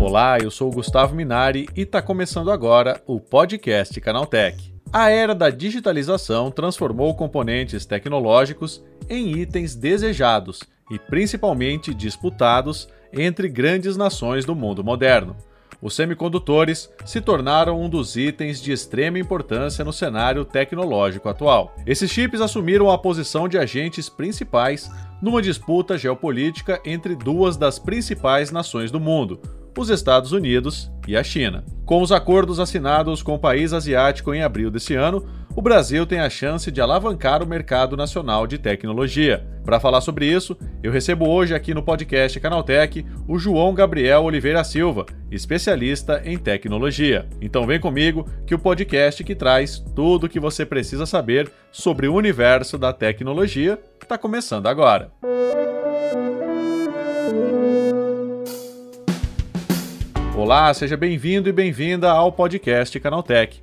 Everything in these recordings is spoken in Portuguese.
Olá, eu sou o Gustavo Minari e está começando agora o podcast Canaltech. A era da digitalização transformou componentes tecnológicos em itens desejados e principalmente disputados entre grandes nações do mundo moderno. Os semicondutores se tornaram um dos itens de extrema importância no cenário tecnológico atual. Esses chips assumiram a posição de agentes principais numa disputa geopolítica entre duas das principais nações do mundo, os Estados Unidos e a China. Com os acordos assinados com o país asiático em abril desse ano, o Brasil tem a chance de alavancar o mercado nacional de tecnologia. Para falar sobre isso, eu recebo hoje aqui no podcast Canaltech o João Gabriel Oliveira Silva, especialista em tecnologia. Então vem comigo que o podcast que traz tudo o que você precisa saber sobre o universo da tecnologia está começando agora. Olá, seja bem-vindo e bem-vinda ao podcast Canaltech,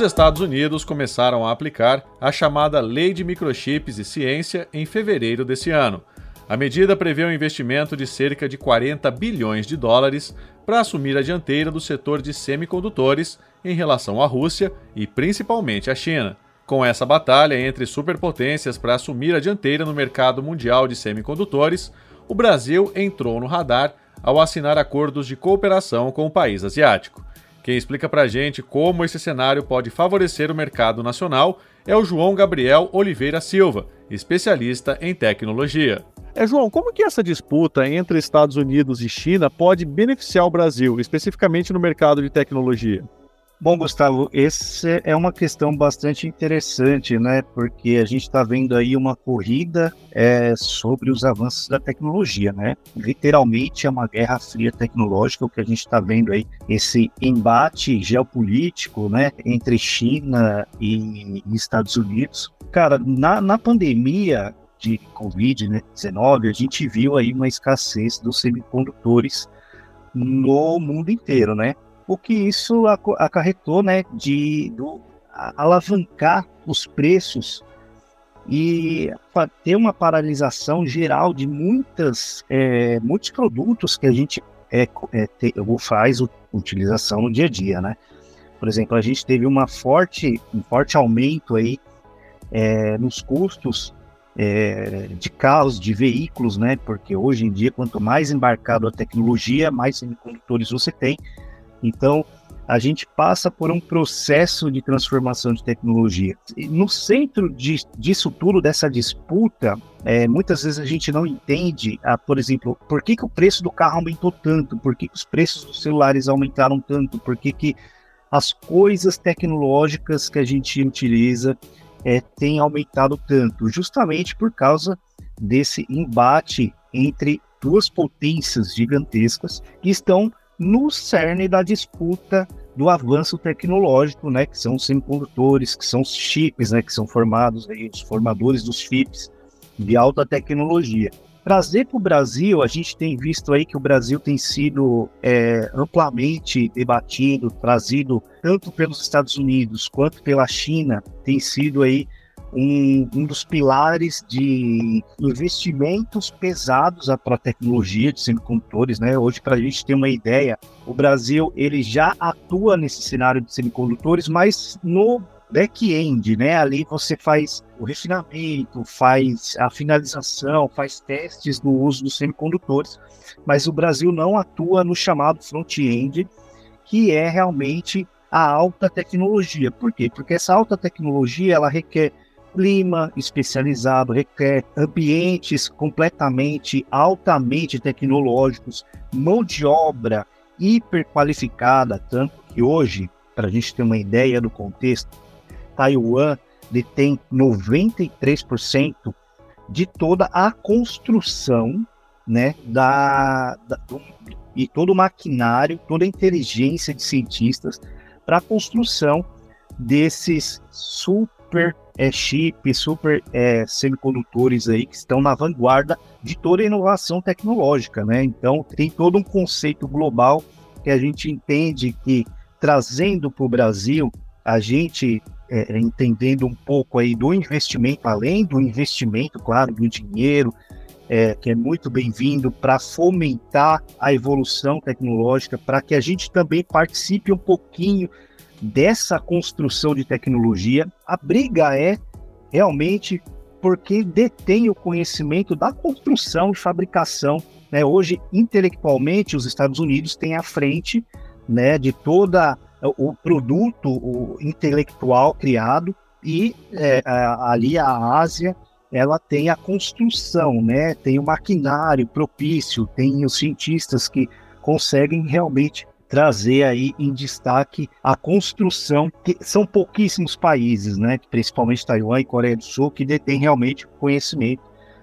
Os Estados Unidos começaram a aplicar a chamada Lei de Microchips e Ciência em fevereiro desse ano. A medida prevê um investimento de cerca de 40 bilhões de dólares para assumir a dianteira do setor de semicondutores em relação à Rússia e principalmente à China. Com essa batalha entre superpotências para assumir a dianteira no mercado mundial de semicondutores, o Brasil entrou no radar ao assinar acordos de cooperação com o país asiático. Quem explica pra gente como esse cenário pode favorecer o mercado nacional é o João Gabriel Oliveira Silva, especialista em tecnologia. É, João, como que essa disputa entre Estados Unidos e China pode beneficiar o Brasil, especificamente no mercado de tecnologia? Bom, Gustavo, essa é uma questão bastante interessante, né? Porque a gente está vendo aí uma corrida é, sobre os avanços da tecnologia, né? Literalmente é uma guerra fria tecnológica, o que a gente está vendo aí, esse embate geopolítico, né? Entre China e Estados Unidos. Cara, na, na pandemia de Covid-19, a gente viu aí uma escassez dos semicondutores no mundo inteiro, né? O que isso acarretou né, de do, alavancar os preços e ter uma paralisação geral de muitas, é, muitos produtos que a gente é, é, te, faz utilização no dia a dia, né? Por exemplo, a gente teve uma forte, um forte aumento aí é, nos custos é, de carros, de veículos, né? Porque hoje em dia, quanto mais embarcado a tecnologia, mais semicondutores você tem. Então, a gente passa por um processo de transformação de tecnologia. E no centro de, disso tudo, dessa disputa, é, muitas vezes a gente não entende, ah, por exemplo, por que, que o preço do carro aumentou tanto, por que, que os preços dos celulares aumentaram tanto, por que, que as coisas tecnológicas que a gente utiliza é, têm aumentado tanto, justamente por causa desse embate entre duas potências gigantescas que estão no cerne da disputa do avanço tecnológico, né, que são os semicondutores, que são os chips, né, que são formados aí, os formadores dos chips de alta tecnologia. Trazer para o Brasil, a gente tem visto aí que o Brasil tem sido é, amplamente debatido, trazido tanto pelos Estados Unidos quanto pela China, tem sido aí um, um dos pilares de investimentos pesados para a tecnologia de semicondutores, né? Hoje, para a gente ter uma ideia, o Brasil ele já atua nesse cenário de semicondutores, mas no back-end, né? Ali você faz o refinamento, faz a finalização, faz testes no uso dos semicondutores, mas o Brasil não atua no chamado front-end, que é realmente a alta tecnologia. Por quê? Porque essa alta tecnologia ela requer clima especializado, requer ambientes completamente, altamente tecnológicos, mão de obra hiperqualificada, tanto que hoje, para a gente ter uma ideia do contexto, Taiwan detém 93% de toda a construção né, da, da do, e todo o maquinário, toda a inteligência de cientistas para a construção desses super é, chips, super é, semicondutores aí que estão na vanguarda de toda a inovação tecnológica, né? Então tem todo um conceito global que a gente entende que trazendo para o Brasil, a gente é, entendendo um pouco aí do investimento, além do investimento, claro, do dinheiro, é, que é muito bem-vindo para fomentar a evolução tecnológica, para que a gente também participe um pouquinho dessa construção de tecnologia. A briga é realmente porque detém o conhecimento da construção e fabricação. Né? Hoje, intelectualmente, os Estados Unidos têm à frente né, de toda o produto o intelectual criado e é, ali a Ásia ela tem a construção, né? Tem o maquinário propício, tem os cientistas que conseguem realmente trazer aí em destaque a construção, que são pouquíssimos países, né, principalmente Taiwan e Coreia do Sul, que detêm realmente conhecimento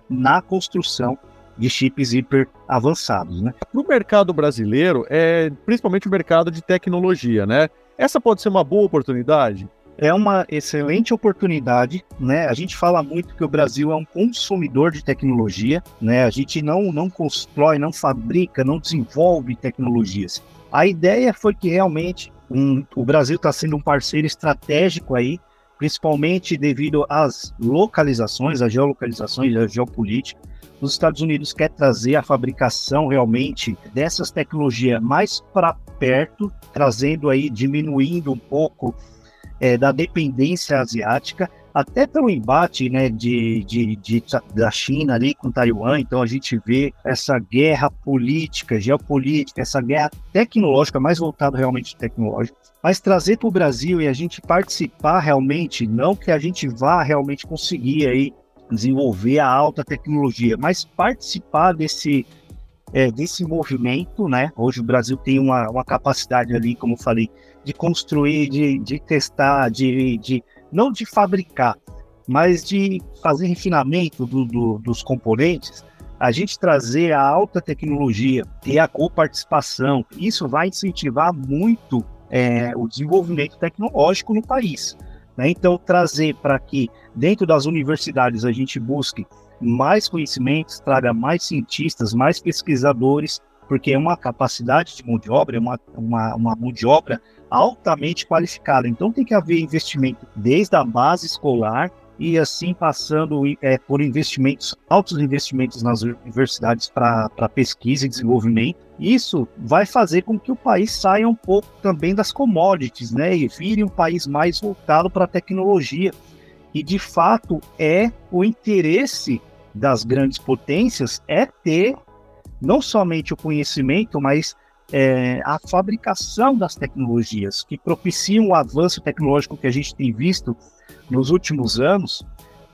na construção de chips hiper avançados, né? No mercado brasileiro, é principalmente o mercado de tecnologia, né? Essa pode ser uma boa oportunidade? É uma excelente oportunidade, né? A gente fala muito que o Brasil é um consumidor de tecnologia, né? A gente não, não constrói, não fabrica, não desenvolve tecnologias. A ideia foi que realmente um, o Brasil está sendo um parceiro estratégico aí, principalmente devido às localizações, às geolocalizações, à geopolítica. Os Estados Unidos quer trazer a fabricação realmente dessas tecnologias mais para perto, trazendo aí, diminuindo um pouco é, da dependência asiática, até pelo embate né, de, de, de, da China ali com Taiwan. Então a gente vê essa guerra política, geopolítica, essa guerra tecnológica, mais voltada realmente tecnológica, mas trazer para o Brasil e a gente participar realmente, não que a gente vá realmente conseguir aí desenvolver a alta tecnologia, mas participar desse é, desse movimento, né? Hoje o Brasil tem uma, uma capacidade ali, como falei, de construir, de, de testar, de, de não de fabricar, mas de fazer refinamento do, do, dos componentes, a gente trazer a alta tecnologia, ter a coparticipação, isso vai incentivar muito é, o desenvolvimento tecnológico no país. Né? Então, trazer para que dentro das universidades a gente busque mais conhecimentos, traga mais cientistas, mais pesquisadores, porque é uma capacidade de mão de obra, é uma, uma, uma mão de obra altamente qualificada. Então tem que haver investimento desde a base escolar e assim passando é, por investimentos, altos investimentos nas universidades para pesquisa e desenvolvimento. Isso vai fazer com que o país saia um pouco também das commodities, né? E vire um país mais voltado para a tecnologia. E de fato é o interesse das grandes potências é ter não somente o conhecimento, mas é, a fabricação das tecnologias que propiciam o avanço tecnológico que a gente tem visto nos últimos anos,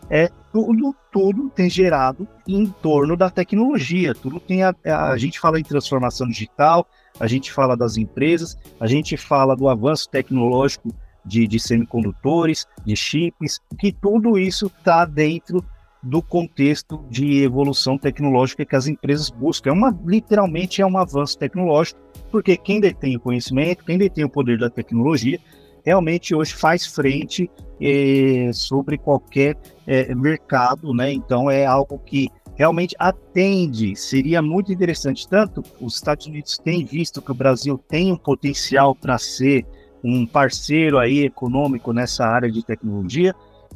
é tudo, tudo tem gerado em torno da tecnologia. Tudo tem a, a gente fala em transformação digital, a gente fala das empresas, a gente fala do avanço tecnológico de, de semicondutores, de chips, que tudo isso está dentro do contexto de evolução tecnológica que as empresas buscam. É uma, literalmente é um avanço tecnológico, porque quem detém o conhecimento, quem detém o poder da tecnologia, realmente hoje faz frente eh, sobre qualquer eh, mercado, né? Então é algo que realmente atende. Seria muito interessante. Tanto os Estados Unidos têm visto que o Brasil tem um potencial para ser um parceiro aí econômico nessa área de tecnologia,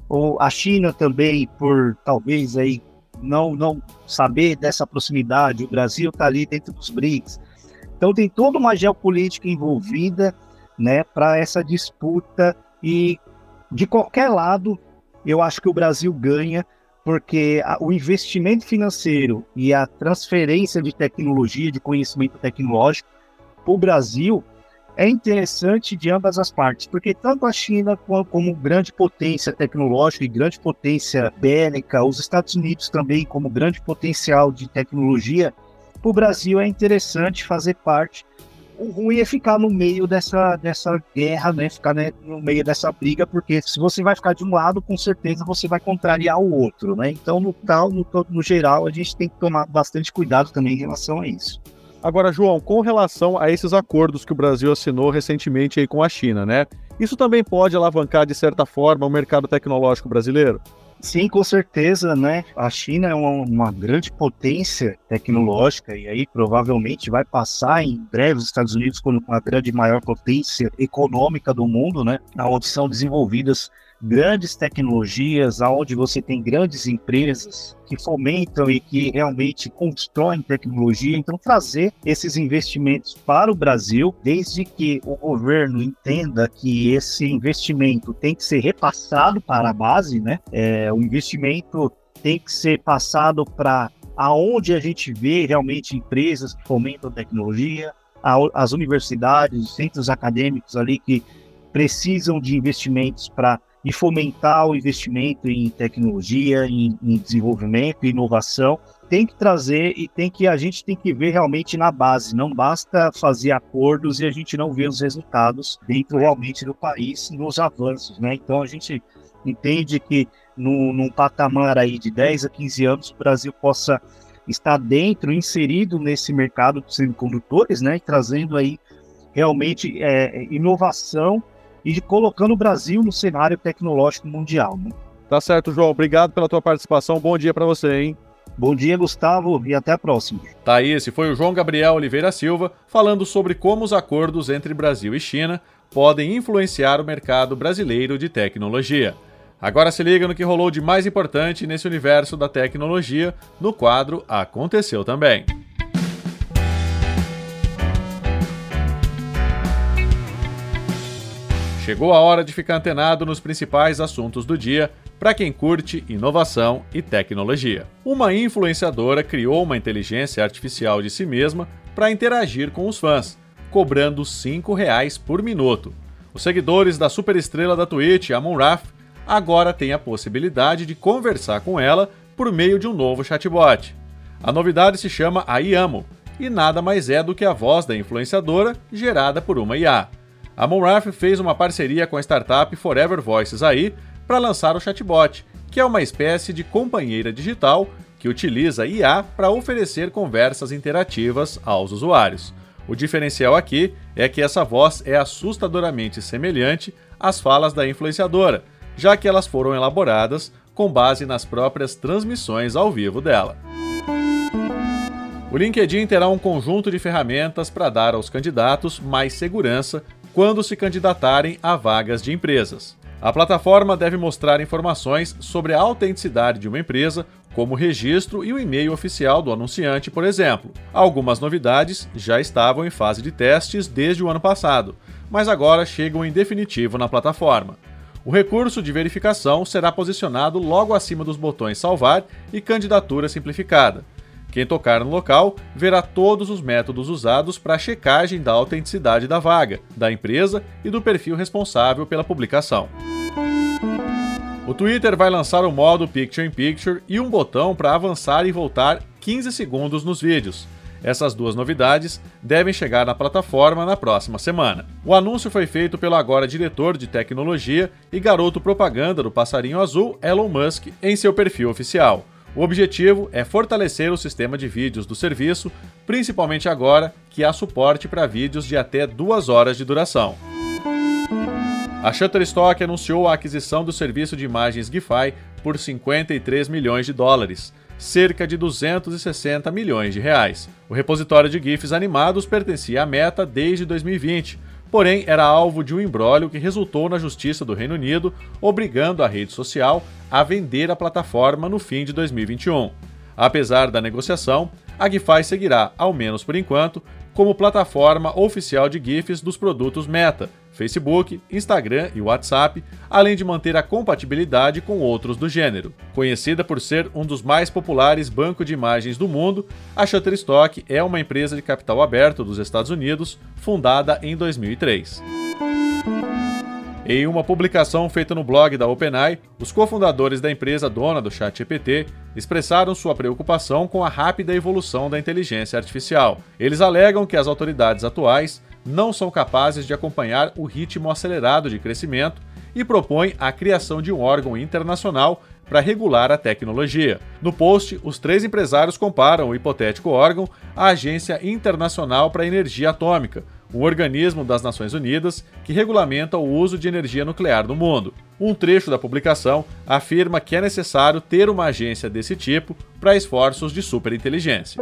ou a China também, por talvez aí não, não saber dessa proximidade, o Brasil está ali dentro dos BRICS. Então tem toda uma geopolítica envolvida né, para essa disputa e de qualquer lado eu acho que o Brasil ganha porque a, o investimento financeiro e a transferência de tecnologia, de conhecimento tecnológico para o Brasil é interessante de ambas as partes, porque tanto a China como, grande potência tecnológica e grande potência bélica, os Estados Unidos também como grande potencial de tecnologia, para o Brasil é interessante fazer parte o ruim é ficar no meio dessa, dessa guerra, né? Ficar né, no meio dessa briga, porque se você vai ficar de um lado, com certeza você vai contrariar o outro, né? Então, no, no, no geral, a gente tem que tomar bastante cuidado também em relação a isso. Agora, João, com relação a esses acordos que o Brasil assinou recentemente aí com a China, né? Isso também pode alavancar, de certa forma, o mercado tecnológico brasileiro? Sim, com certeza, né? A China é uma, uma, grande potência tecnológica e aí provavelmente vai passar em breve os Estados Unidos como a grande maior potência econômica do mundo, né? Onde são desenvolvidas grandes tecnologias, aonde você tem grandes empresas que fomentam e que realmente constroem tecnologia. Então, trazer esses investimentos para o Brasil, desde que o governo entenda que esse investimento tem que ser repassado para a base, né? É, o investimento tem que ser passado para aonde a gente vê realmente empresas que fomentam tecnologia, as universidades, os centros acadêmicos ali que precisam de investimentos para e fomentar o investimento em tecnologia, em, em desenvolvimento, inovação, tem que trazer e tem que a gente tem que ver realmente na base. Não basta fazer acordos e a gente não ver os resultados dentro realmente do país nos avanços, né? Então a gente entende que no, num patamar aí de 10 a 15 anos o Brasil possa estar dentro, inserido nesse mercado de semicondutores, né? E trazendo aí realmente é, inovação e colocando o Brasil no cenário tecnológico mundial. Né? Tá certo, João. Obrigado pela tua participação. Bom dia para você, hein? Bom dia, Gustavo, e até a próxima. Tá aí, esse foi o João Gabriel Oliveira Silva falando sobre como os acordos entre Brasil e China podem influenciar o mercado brasileiro de tecnologia. Agora se liga no que rolou de mais importante nesse universo da tecnologia no quadro Aconteceu também. Chegou a hora de ficar antenado nos principais assuntos do dia para quem curte inovação e tecnologia. Uma influenciadora criou uma inteligência artificial de si mesma para interagir com os fãs, cobrando R$ 5,00 por minuto. Os seguidores da superestrela da Twitch, Amon Raf, agora têm a possibilidade de conversar com ela por meio de um novo chatbot. A novidade se chama AIAMO e nada mais é do que a voz da influenciadora gerada por uma IA. A Monraf fez uma parceria com a startup Forever Voices aí para lançar o chatbot, que é uma espécie de companheira digital que utiliza IA para oferecer conversas interativas aos usuários. O diferencial aqui é que essa voz é assustadoramente semelhante às falas da influenciadora, já que elas foram elaboradas com base nas próprias transmissões ao vivo dela. O LinkedIn terá um conjunto de ferramentas para dar aos candidatos mais segurança quando se candidatarem a vagas de empresas. A plataforma deve mostrar informações sobre a autenticidade de uma empresa, como o registro e o e-mail oficial do anunciante, por exemplo. Algumas novidades já estavam em fase de testes desde o ano passado, mas agora chegam em definitivo na plataforma. O recurso de verificação será posicionado logo acima dos botões Salvar e Candidatura Simplificada. Quem tocar no local verá todos os métodos usados para a checagem da autenticidade da vaga, da empresa e do perfil responsável pela publicação. O Twitter vai lançar o modo Picture in Picture e um botão para avançar e voltar 15 segundos nos vídeos. Essas duas novidades devem chegar na plataforma na próxima semana. O anúncio foi feito pelo agora diretor de tecnologia e garoto propaganda do Passarinho Azul, Elon Musk, em seu perfil oficial. O objetivo é fortalecer o sistema de vídeos do serviço, principalmente agora que há suporte para vídeos de até duas horas de duração. A Shutterstock anunciou a aquisição do serviço de imagens GIFI por 53 milhões de dólares, cerca de 260 milhões de reais. O repositório de GIFs animados pertencia à Meta desde 2020, porém era alvo de um embrólio que resultou na Justiça do Reino Unido, obrigando a rede social a vender a plataforma no fim de 2021. Apesar da negociação, a GIFI seguirá, ao menos por enquanto, como plataforma oficial de GIFs dos produtos Meta, Facebook, Instagram e WhatsApp, além de manter a compatibilidade com outros do gênero. Conhecida por ser um dos mais populares bancos de imagens do mundo, a Shutterstock é uma empresa de capital aberto dos Estados Unidos, fundada em 2003. Em uma publicação feita no blog da OpenAI, os cofundadores da empresa dona do ChatGPT expressaram sua preocupação com a rápida evolução da inteligência artificial. Eles alegam que as autoridades atuais não são capazes de acompanhar o ritmo acelerado de crescimento e propõem a criação de um órgão internacional para regular a tecnologia. No post, os três empresários comparam o hipotético órgão à Agência Internacional para a Energia Atômica, um organismo das Nações Unidas que regulamenta o uso de energia nuclear no mundo. Um trecho da publicação afirma que é necessário ter uma agência desse tipo para esforços de superinteligência.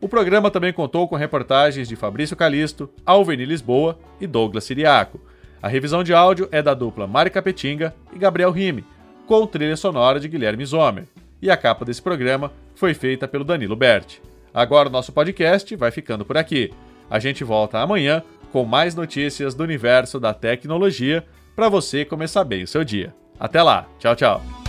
O programa também contou com reportagens de Fabrício Calisto, Alveni Lisboa e Douglas Siriaco. A revisão de áudio é da dupla Mari Capetinga e Gabriel Rime, com trilha sonora de Guilherme Zomer. E a capa desse programa foi feita pelo Danilo Berti. Agora o nosso podcast vai ficando por aqui. A gente volta amanhã com mais notícias do universo da tecnologia para você começar bem o seu dia. Até lá, tchau, tchau.